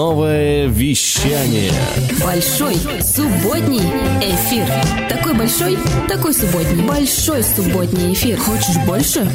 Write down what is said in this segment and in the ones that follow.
новое вещание. Большой субботний эфир. Такой большой, такой субботний. Большой субботний эфир. Хочешь больше?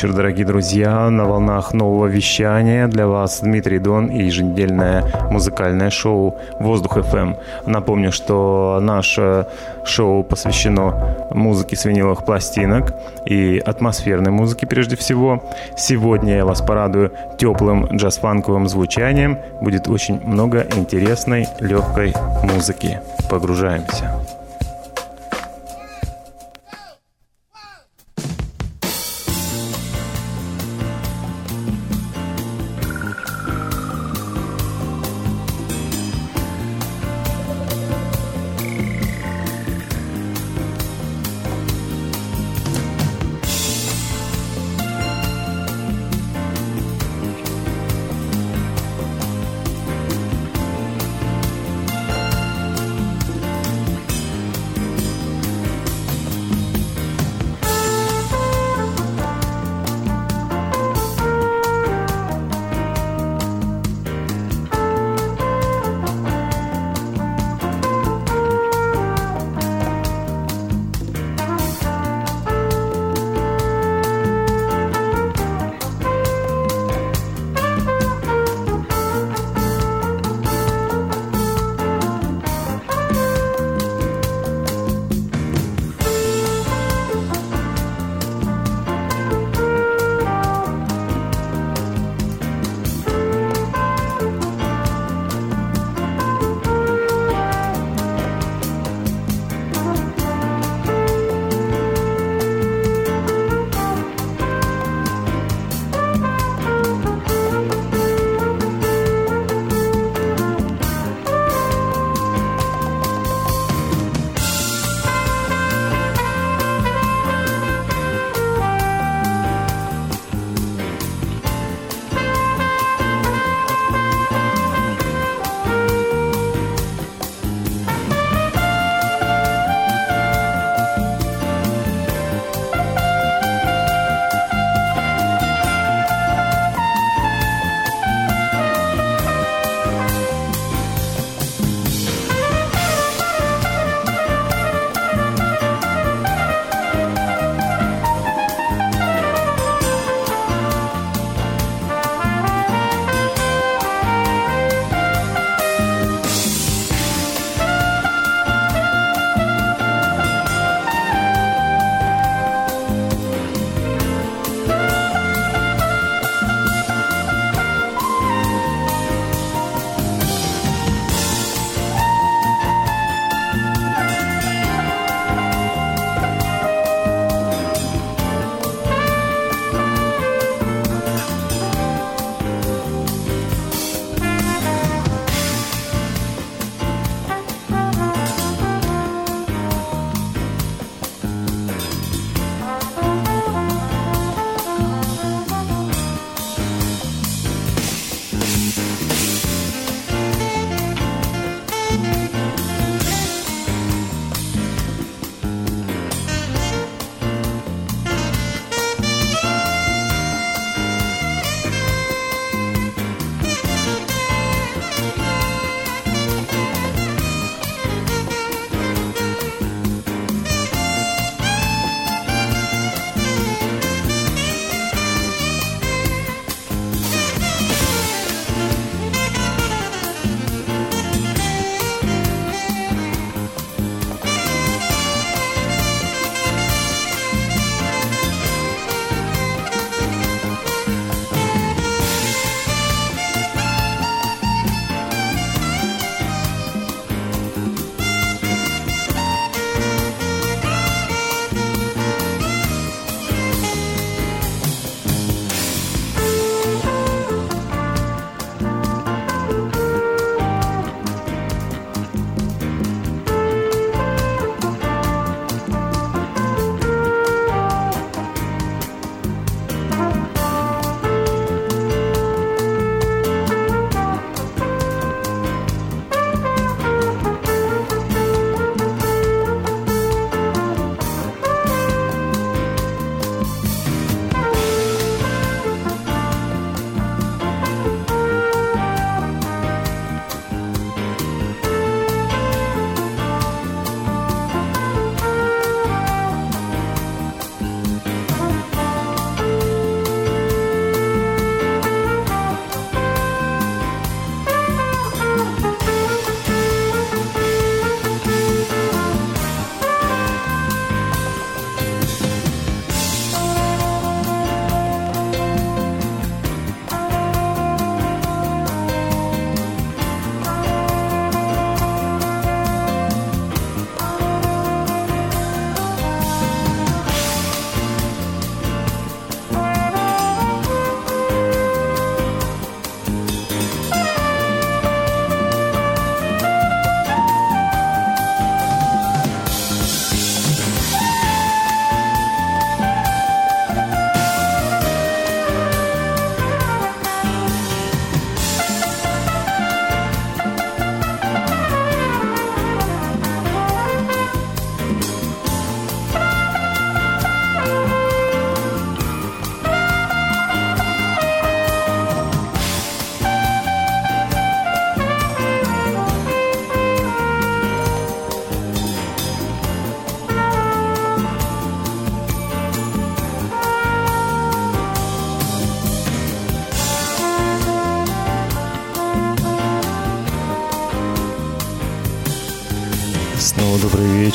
Вечер, дорогие друзья. На волнах нового вещания для вас Дмитрий Дон и еженедельное музыкальное шоу «Воздух FM». Напомню, что наше шоу посвящено музыке с виниловых пластинок и атмосферной музыке прежде всего. Сегодня я вас порадую теплым джаз-фанковым звучанием. Будет очень много интересной, легкой музыки. Погружаемся.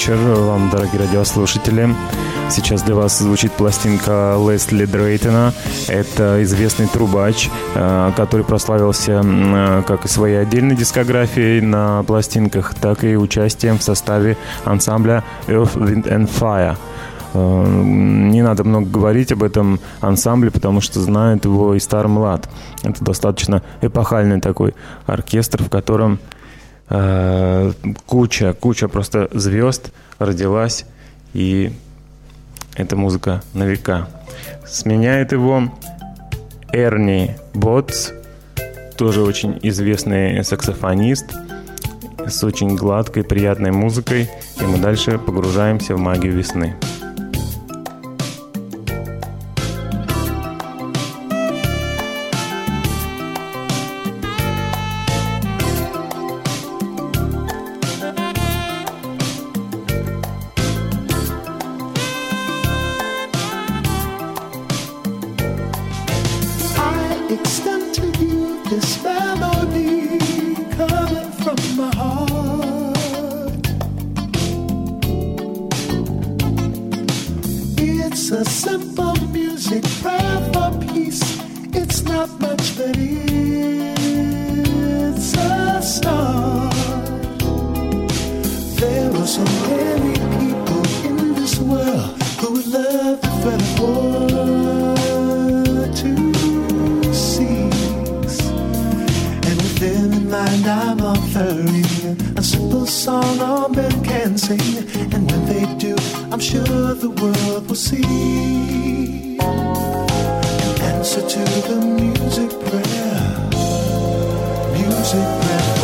Вечер вам, дорогие радиослушатели. Сейчас для вас звучит пластинка Лесли Дрейтона. Это известный трубач, э, который прославился э, как и своей отдельной дискографией на пластинках, так и участием в составе ансамбля Earth, Wind and Fire. Э, не надо много говорить об этом ансамбле, потому что знают его и стар млад. Это достаточно эпохальный такой оркестр, в котором куча, куча просто звезд родилась, и эта музыка на века. Сменяет его Эрни Ботс, тоже очень известный саксофонист, с очень гладкой, приятной музыкой, и мы дальше погружаемся в магию весны. a simple music prayer for peace. It's not much, but it's a start. There are so many people in this world who would love the threat for two to cease. And with them in mind, I'm offering a simple song all men can sing I'm sure the world will see an answer to the music prayer. Music prayer.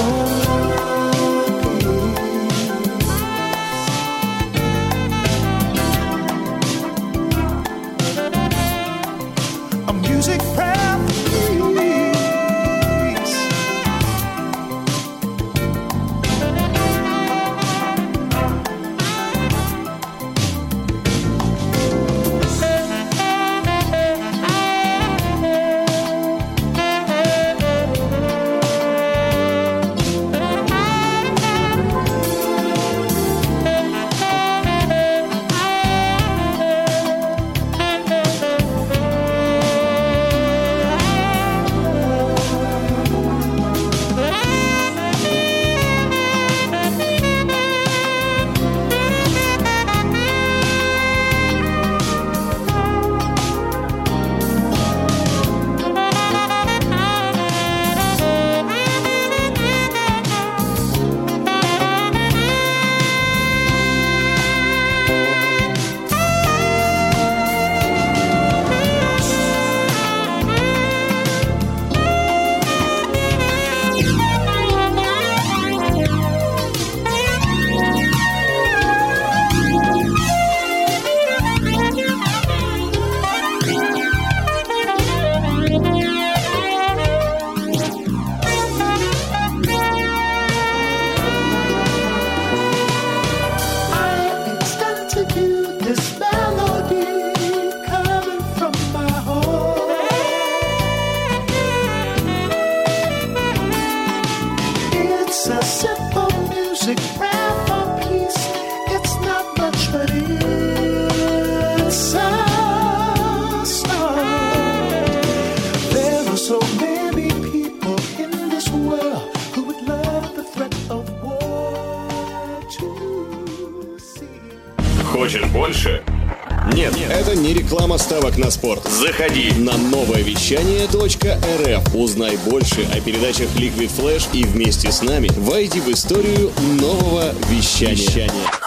Узнай больше о передачах Liquid Flash и вместе с нами войди в историю нового вещания. Новое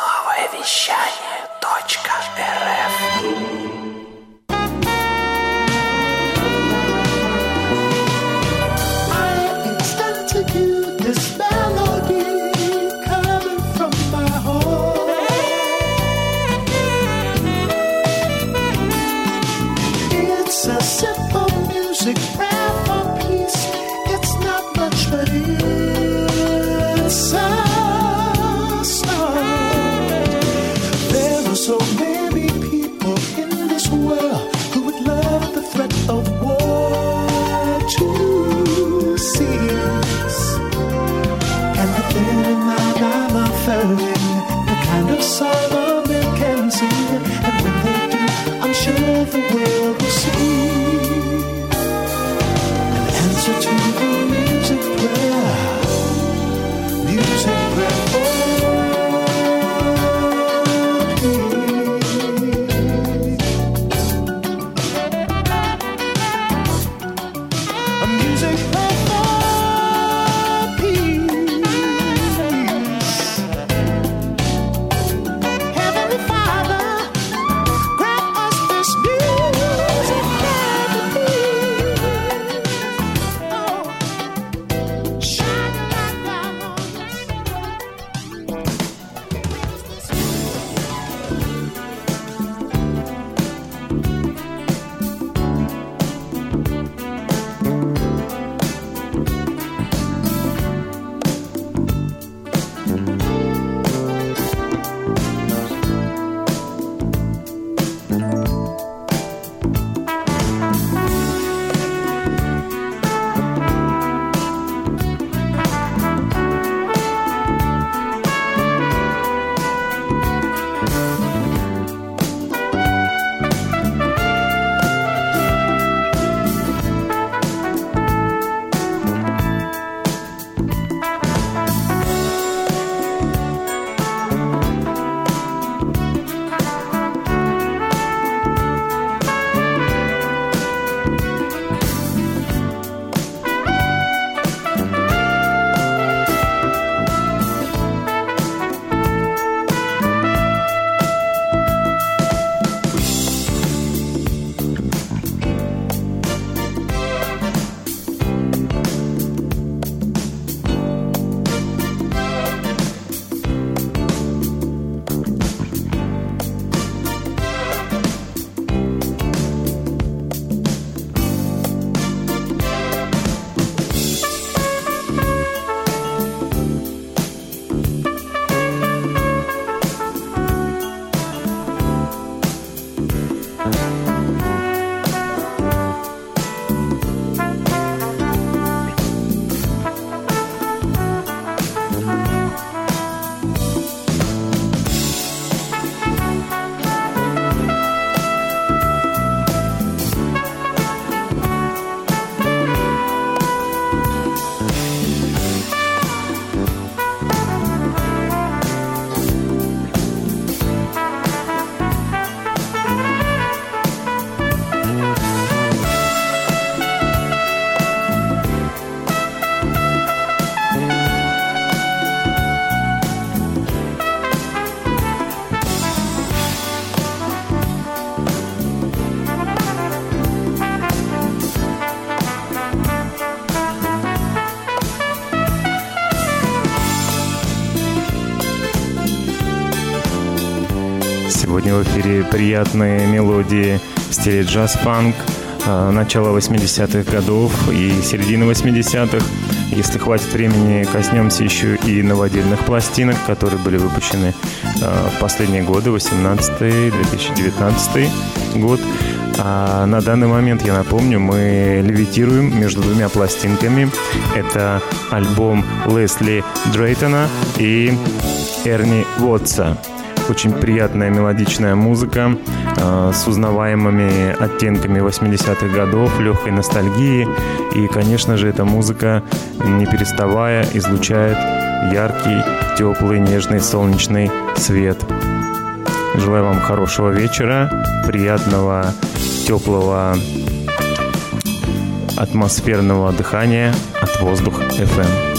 приятные мелодии в стиле джаз-фанк э, начала 80-х годов и середины 80-х. Если хватит времени, коснемся еще и новодельных пластинок, которые были выпущены э, в последние годы, 18-2019 год. А на данный момент, я напомню, мы левитируем между двумя пластинками. Это альбом Лесли Дрейтона и Эрни Уотса. Очень приятная мелодичная музыка э, с узнаваемыми оттенками 80-х годов, легкой ностальгии. И, конечно же, эта музыка, не переставая, излучает яркий, теплый, нежный солнечный свет. Желаю вам хорошего вечера, приятного, теплого, атмосферного дыхания от воздух FM.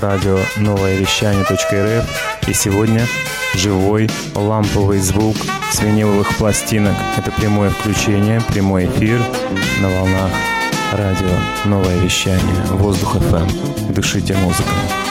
Радио новое вещание .рф и сегодня живой ламповый звук с виниловых пластинок. Это прямое включение, прямой эфир на волнах радио новое вещание Воздух FM. Дышите музыкой.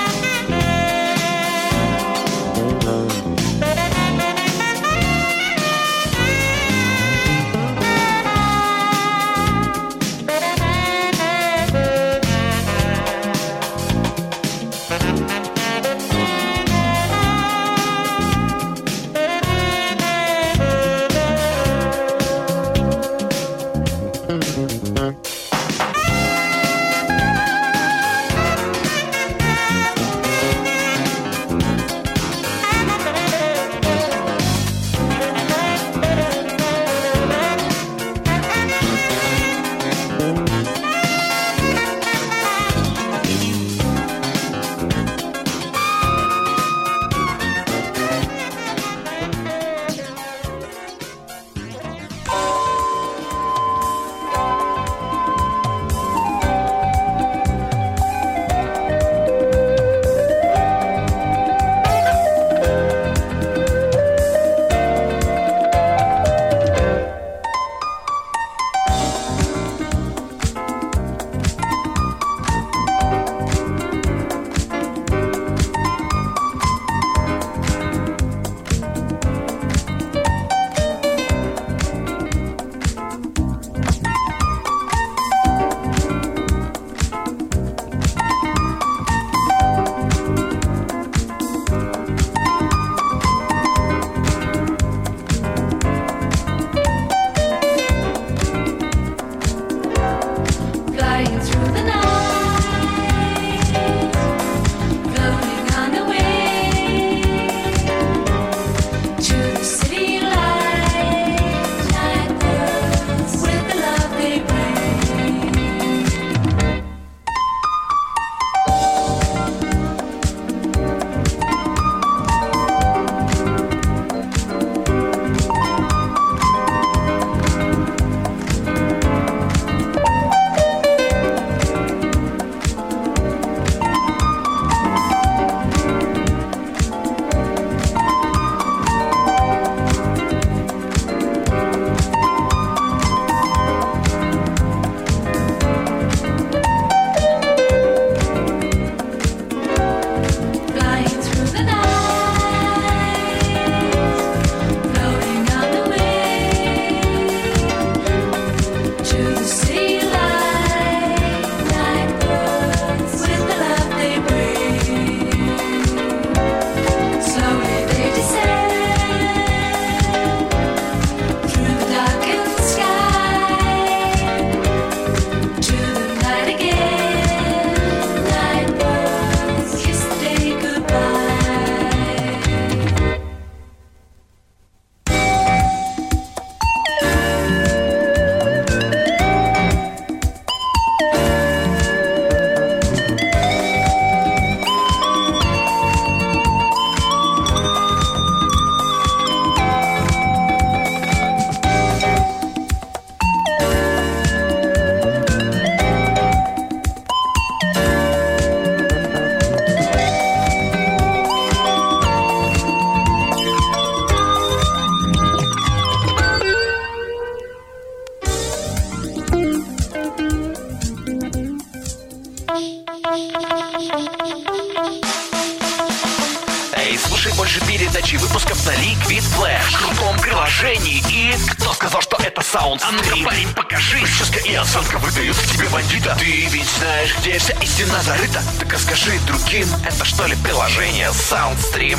стена зарыта, так а скажи другим Это что ли приложение SoundStream?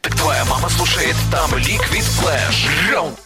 Так твоя мама слушает там Liquid Flash. Round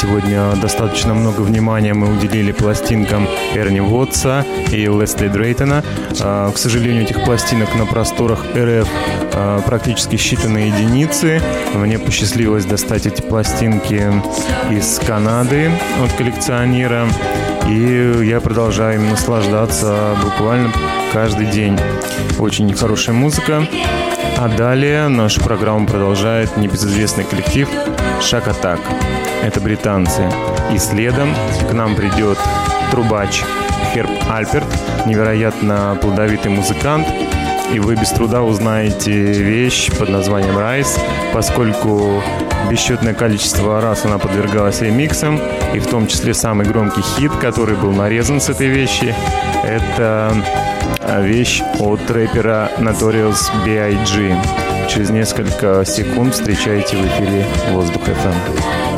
сегодня достаточно много внимания мы уделили пластинкам Эрни Уотса и Лесли Дрейтона. А, к сожалению, этих пластинок на просторах РФ а, практически считанные единицы. Мне посчастливилось достать эти пластинки из Канады от коллекционера. И я продолжаю им наслаждаться буквально каждый день. Очень хорошая музыка. А далее нашу программу продолжает небезызвестный коллектив Шакатак. Это британцы. И следом к нам придет трубач Херб Альперт, невероятно плодовитый музыкант. И вы без труда узнаете вещь под названием «Райс», поскольку бесчетное количество раз она подвергалась ремиксам, и в том числе самый громкий хит, который был нарезан с этой вещи, это вещь от рэпера Notorious B.I.G. Через несколько секунд встречайте в эфире Воздух FM.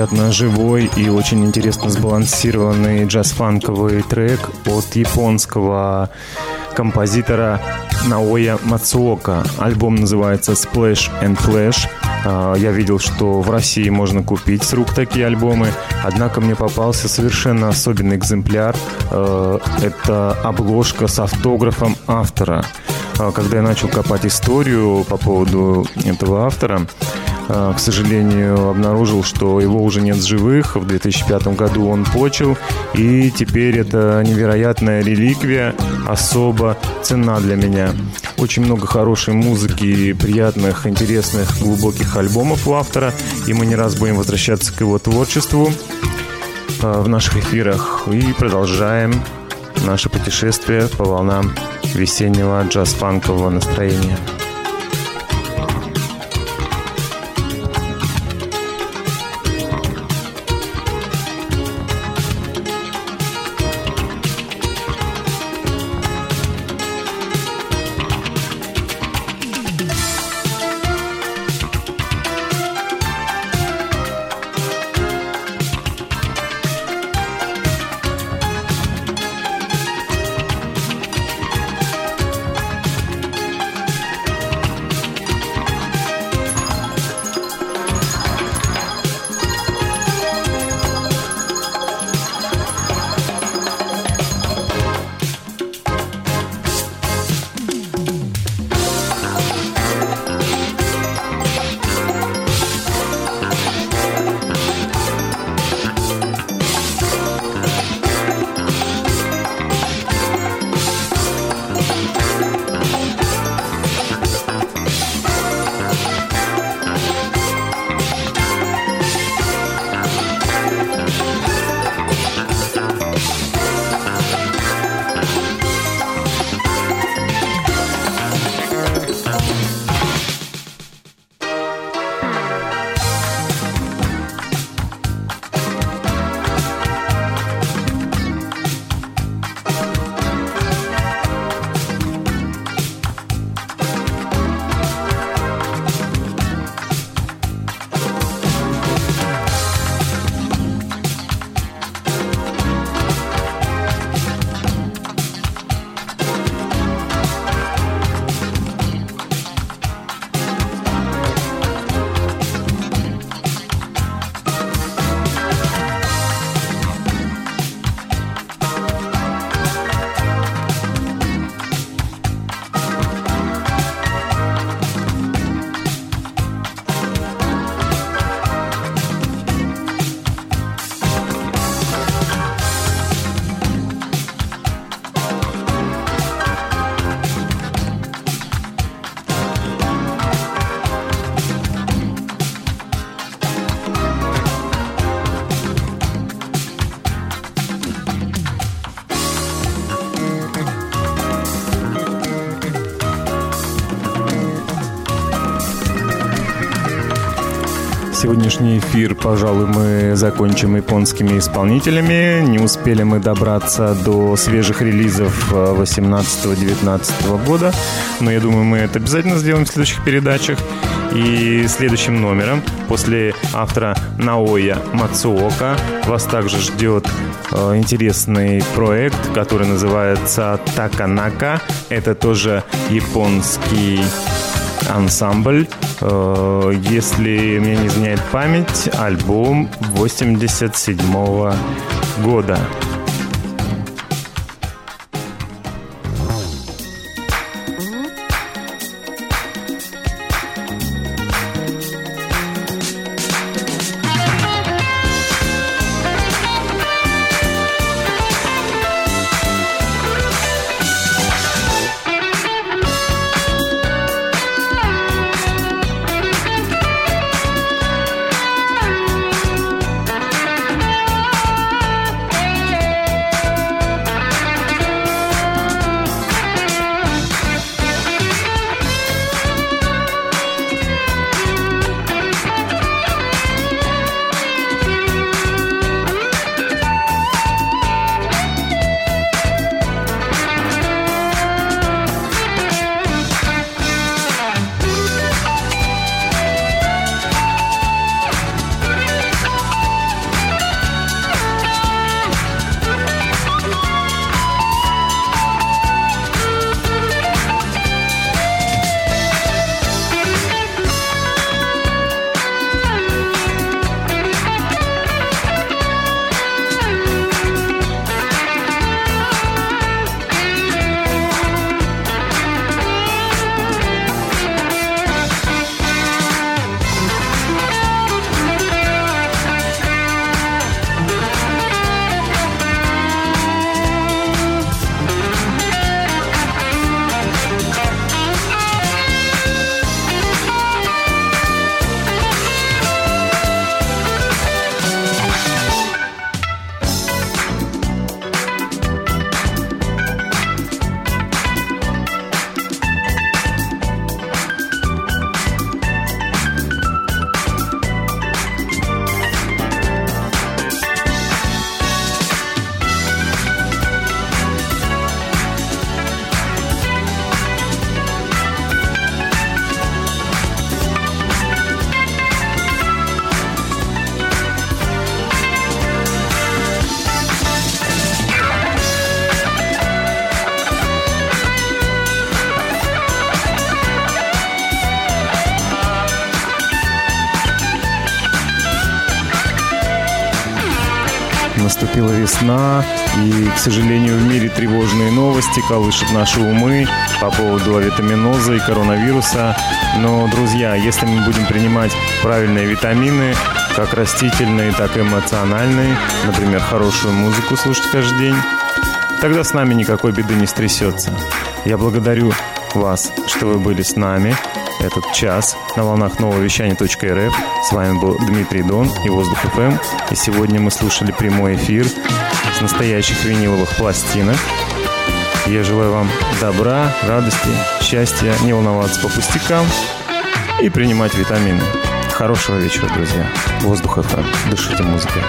Невероятно живой и очень интересно сбалансированный джаз-фанковый трек от японского композитора Наоя Мацуока. Альбом называется Splash and Flash. А, я видел, что в России можно купить с рук такие альбомы, однако мне попался совершенно особенный экземпляр. А, это обложка с автографом автора. А, когда я начал копать историю по поводу этого автора, к сожалению, обнаружил, что его уже нет в живых. В 2005 году он почил, и теперь это невероятная реликвия, особо цена для меня. Очень много хорошей музыки, приятных, интересных, глубоких альбомов у автора, и мы не раз будем возвращаться к его творчеству а, в наших эфирах и продолжаем наше путешествие по волнам весеннего джаз-фанкового настроения. Эфир, пожалуй, мы закончим японскими исполнителями. Не успели мы добраться до свежих релизов 18-19 э, года, но я думаю, мы это обязательно сделаем в следующих передачах. И следующим номером после автора Наоя Мацуока вас также ждет э, интересный проект, который называется Таканака. Это тоже японский ансамбль. Э, если мне не изменяет память, альбом 87 -го года. Весна, и, к сожалению, в мире тревожные новости колышут наши умы по поводу авитаминоза и коронавируса. Но, друзья, если мы будем принимать правильные витамины, как растительные, так и эмоциональные, например, хорошую музыку слушать каждый день, тогда с нами никакой беды не стрясется. Я благодарю вас, что вы были с нами этот час на волнах нового вещания.рф. С вами был Дмитрий Дон и Воздух ФМ. И сегодня мы слушали прямой эфир с настоящих виниловых пластинок. Я желаю вам добра, радости, счастья, не волноваться по пустякам и принимать витамины. Хорошего вечера, друзья. Воздух ФМ. Дышите музыкой.